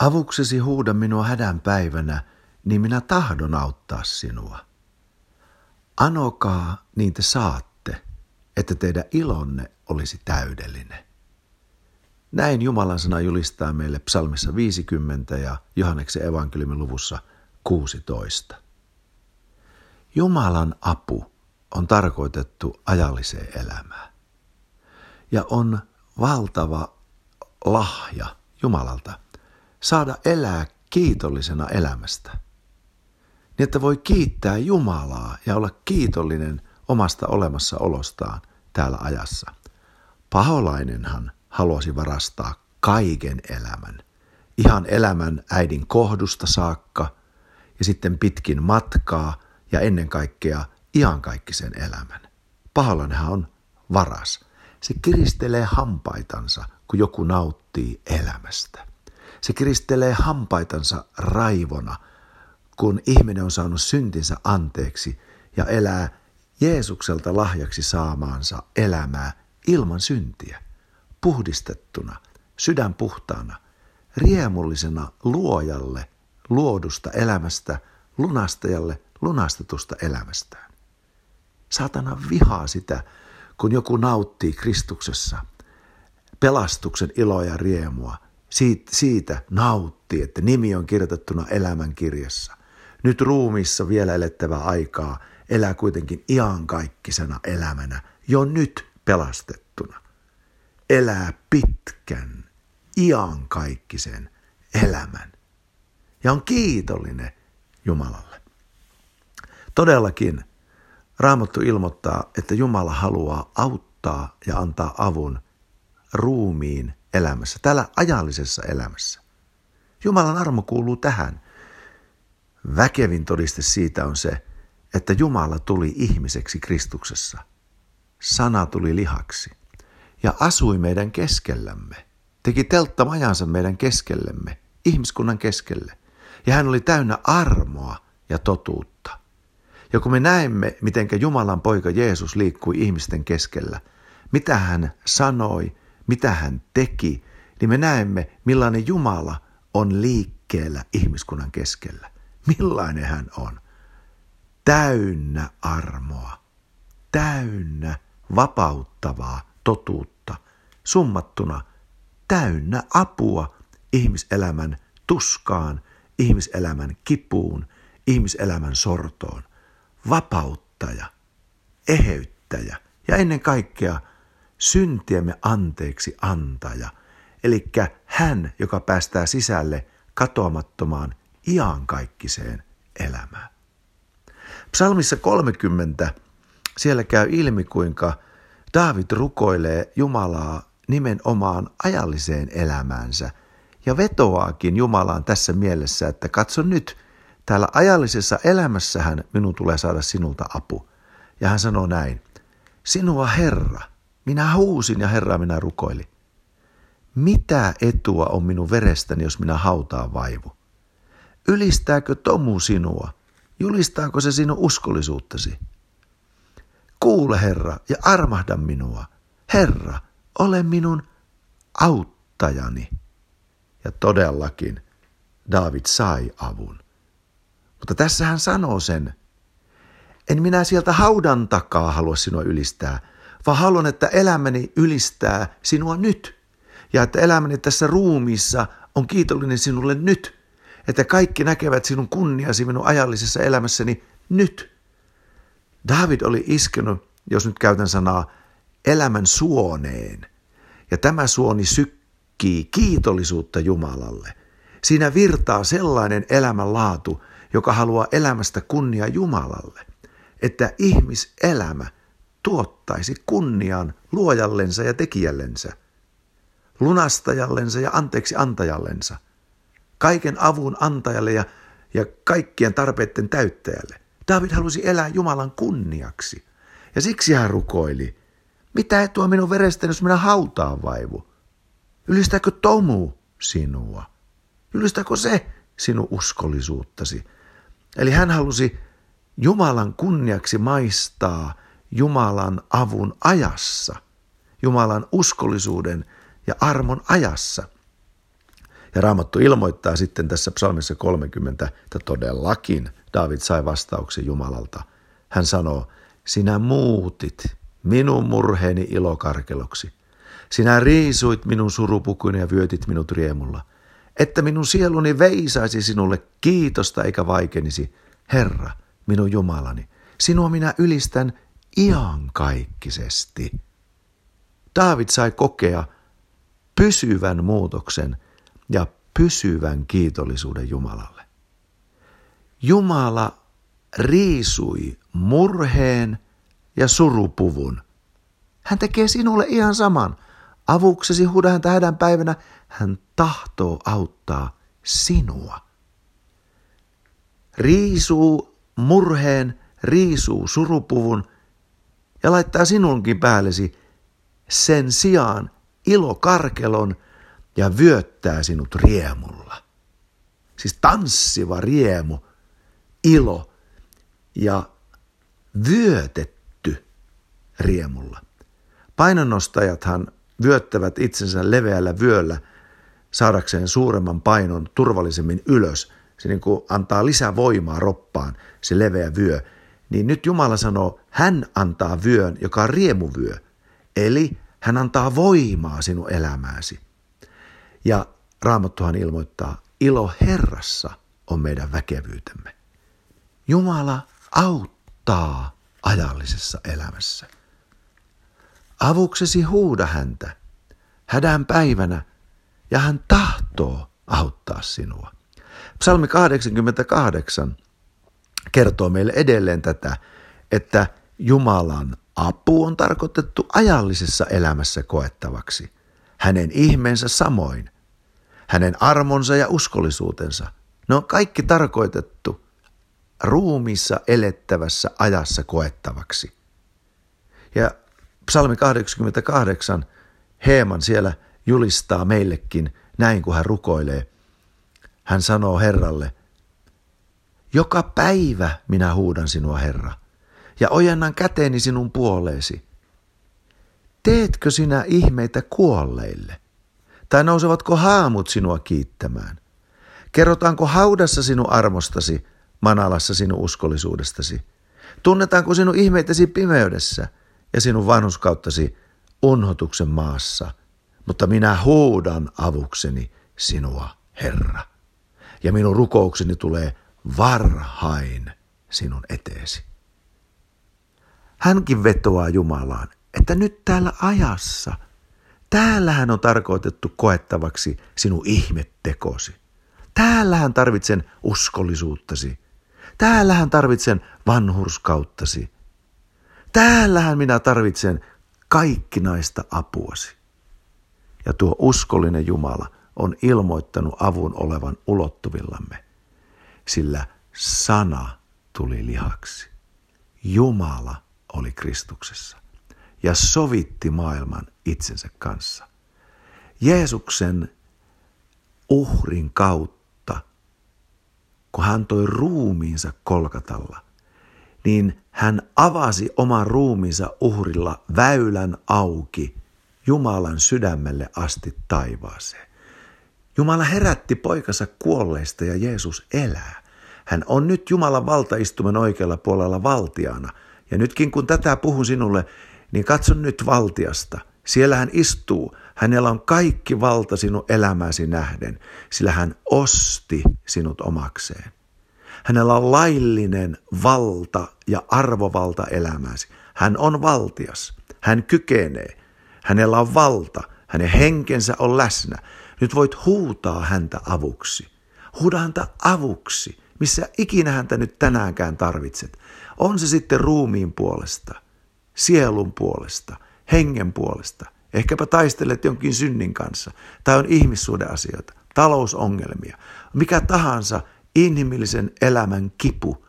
Avuksesi huuda minua hädän päivänä, niin minä tahdon auttaa sinua. Anokaa, niin te saatte, että teidän ilonne olisi täydellinen. Näin Jumalan sana julistaa meille psalmissa 50 ja Johanneksen evankeliumin luvussa 16. Jumalan apu on tarkoitettu ajalliseen elämään. Ja on valtava lahja Jumalalta saada elää kiitollisena elämästä. Niin että voi kiittää Jumalaa ja olla kiitollinen omasta olemassaolostaan täällä ajassa. Paholainenhan haluaisi varastaa kaiken elämän. Ihan elämän äidin kohdusta saakka ja sitten pitkin matkaa ja ennen kaikkea iankaikkisen elämän. Paholainenhan on varas. Se kiristelee hampaitansa, kun joku nauttii elämästä. Se kiristelee hampaitansa raivona, kun ihminen on saanut syntinsä anteeksi ja elää Jeesukselta lahjaksi saamaansa elämää ilman syntiä, puhdistettuna, sydän puhtaana, riemullisena luojalle luodusta elämästä, lunastajalle lunastetusta elämästään. Saatana vihaa sitä, kun joku nauttii Kristuksessa pelastuksen iloa ja riemua. Siitä, siitä nauttii, että nimi on kirjoitettuna elämän kirjassa. Nyt ruumissa vielä elettävä aikaa elää kuitenkin iankaikkisena elämänä, jo nyt pelastettuna. Elää pitkän, iankaikkisen elämän. Ja on kiitollinen Jumalalle. Todellakin Raamattu ilmoittaa, että Jumala haluaa auttaa ja antaa avun ruumiin elämässä, tällä ajallisessa elämässä. Jumalan armo kuuluu tähän. Väkevin todiste siitä on se, että Jumala tuli ihmiseksi Kristuksessa. Sana tuli lihaksi ja asui meidän keskellämme. Teki telttamajansa meidän keskellemme, ihmiskunnan keskelle. Ja hän oli täynnä armoa ja totuutta. Ja kun me näemme, miten Jumalan poika Jeesus liikkui ihmisten keskellä, mitä hän sanoi, mitä hän teki, niin me näemme, millainen Jumala on liikkeellä ihmiskunnan keskellä. Millainen hän on. Täynnä armoa, täynnä vapauttavaa totuutta, summattuna täynnä apua ihmiselämän tuskaan, ihmiselämän kipuun, ihmiselämän sortoon vapauttaja, eheyttäjä ja ennen kaikkea syntiemme anteeksi antaja, eli hän, joka päästää sisälle katoamattomaan iankaikkiseen elämään. Psalmissa 30 siellä käy ilmi, kuinka David rukoilee Jumalaa nimenomaan ajalliseen elämäänsä ja vetoaakin Jumalaan tässä mielessä, että katso nyt – Täällä ajallisessa elämässähän minun tulee saada sinulta apu. Ja hän sanoo näin, sinua Herra, minä huusin ja Herra minä rukoilin. Mitä etua on minun verestäni, jos minä hautaan vaivu? Ylistääkö tomu sinua? Julistaako se sinun uskollisuuttasi? Kuule Herra ja armahda minua. Herra, ole minun auttajani. Ja todellakin David sai avun. Mutta tässä hän sanoo sen. En minä sieltä haudan takaa halua sinua ylistää, vaan haluan, että elämäni ylistää sinua nyt. Ja että elämäni tässä ruumiissa on kiitollinen sinulle nyt. Että kaikki näkevät sinun kunniasi minun ajallisessa elämässäni nyt. David oli iskenut, jos nyt käytän sanaa, elämän suoneen. Ja tämä suoni sykkii kiitollisuutta Jumalalle. Siinä virtaa sellainen elämänlaatu, joka haluaa elämästä kunnia Jumalalle, että ihmiselämä tuottaisi kunnian luojallensa ja tekijällensä, lunastajallensa ja anteeksi antajallensa, kaiken avun antajalle ja, ja kaikkien tarpeiden täyttäjälle. David halusi elää Jumalan kunniaksi ja siksi hän rukoili, mitä etua minun verestäni, jos minä hautaan vaivu? Ylistääkö tomu sinua? Ylistääkö se sinun uskollisuuttasi? Eli hän halusi Jumalan kunniaksi maistaa Jumalan avun ajassa, Jumalan uskollisuuden ja armon ajassa. Ja Raamattu ilmoittaa sitten tässä psalmissa 30, että todellakin David sai vastauksen Jumalalta. Hän sanoo, sinä muutit minun murheeni ilokarkeloksi. Sinä riisuit minun surupukuni ja vyötit minut riemulla. Että minun sieluni veisaisi sinulle kiitosta eikä vaikenisi. Herra, minun Jumalani, sinua minä ylistän iankaikkisesti. David sai kokea pysyvän muutoksen ja pysyvän kiitollisuuden Jumalalle. Jumala riisui murheen ja surupuvun. Hän tekee sinulle ihan saman. Avuksesi huuda häntä hädän päivänä. Hän tahtoo auttaa sinua. Riisuu murheen, riisuu surupuvun ja laittaa sinunkin päällesi sen sijaan ilokarkelon ja vyöttää sinut riemulla. Siis tanssiva riemu, ilo ja vyötetty riemulla. Painonnostajathan vyöttävät itsensä leveällä vyöllä saadakseen suuremman painon turvallisemmin ylös. Se niin kuin antaa lisää voimaa roppaan, se leveä vyö. Niin nyt Jumala sanoo, hän antaa vyön, joka on riemuvyö. Eli hän antaa voimaa sinun elämääsi. Ja Raamattuhan ilmoittaa, ilo Herrassa on meidän väkevyytemme. Jumala auttaa ajallisessa elämässä. Avuksesi huuda häntä hädän päivänä ja hän tahtoo auttaa sinua. Psalmi 88 kertoo meille edelleen tätä, että Jumalan apu on tarkoitettu ajallisessa elämässä koettavaksi. Hänen ihmeensä samoin. Hänen armonsa ja uskollisuutensa. Ne on kaikki tarkoitettu ruumissa elettävässä ajassa koettavaksi. Ja psalmi 88 Heeman siellä julistaa meillekin näin, kun hän rukoilee. Hän sanoo Herralle, joka päivä minä huudan sinua, Herra, ja ojennan käteeni sinun puoleesi. Teetkö sinä ihmeitä kuolleille? Tai nousevatko haamut sinua kiittämään? Kerrotaanko haudassa sinun armostasi, manalassa sinun uskollisuudestasi? Tunnetaanko sinun ihmeitäsi pimeydessä ja sinun vanhuskauttasi unhotuksen maassa? Mutta minä huudan avukseni sinua, Herra. Ja minun rukoukseni tulee varhain sinun eteesi. Hänkin vetoaa Jumalaan, että nyt täällä ajassa, täällähän on tarkoitettu koettavaksi sinun ihmettekosi. Täällähän tarvitsen uskollisuuttasi. Täällähän tarvitsen vanhurskauttasi. Täällähän minä tarvitsen kaikkinaista apuasi. Ja tuo uskollinen Jumala on ilmoittanut avun olevan ulottuvillamme, sillä sana tuli lihaksi. Jumala oli Kristuksessa ja sovitti maailman itsensä kanssa. Jeesuksen uhrin kautta, kun hän toi ruumiinsa kolkatalla, niin hän avasi oman ruumiinsa uhrilla väylän auki Jumalan sydämelle asti taivaaseen. Jumala herätti poikansa kuolleista ja Jeesus elää. Hän on nyt Jumalan valtaistumen oikealla puolella valtiana – ja nytkin kun tätä puhun sinulle, niin katso nyt valtiasta. Siellä hän istuu. Hänellä on kaikki valta sinun elämäsi nähden, sillä hän osti sinut omakseen. Hänellä on laillinen valta ja arvovalta elämäsi. Hän on valtias. Hän kykenee. Hänellä on valta. Hänen henkensä on läsnä. Nyt voit huutaa häntä avuksi. Huuda häntä avuksi, missä ikinä häntä nyt tänäänkään tarvitset. On se sitten ruumiin puolesta, sielun puolesta, hengen puolesta. Ehkäpä taistelet jonkin synnin kanssa, tai on ihmissuuden asioita, talousongelmia, mikä tahansa inhimillisen elämän kipu,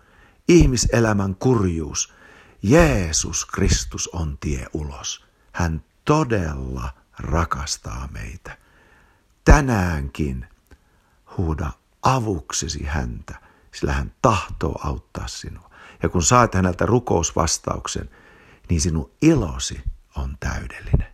ihmiselämän kurjuus. Jeesus Kristus on tie ulos. Hän todella rakastaa meitä. Tänäänkin huuda avuksesi häntä, sillä hän tahtoo auttaa sinua. Ja kun saat häneltä rukousvastauksen, niin sinun ilosi on täydellinen.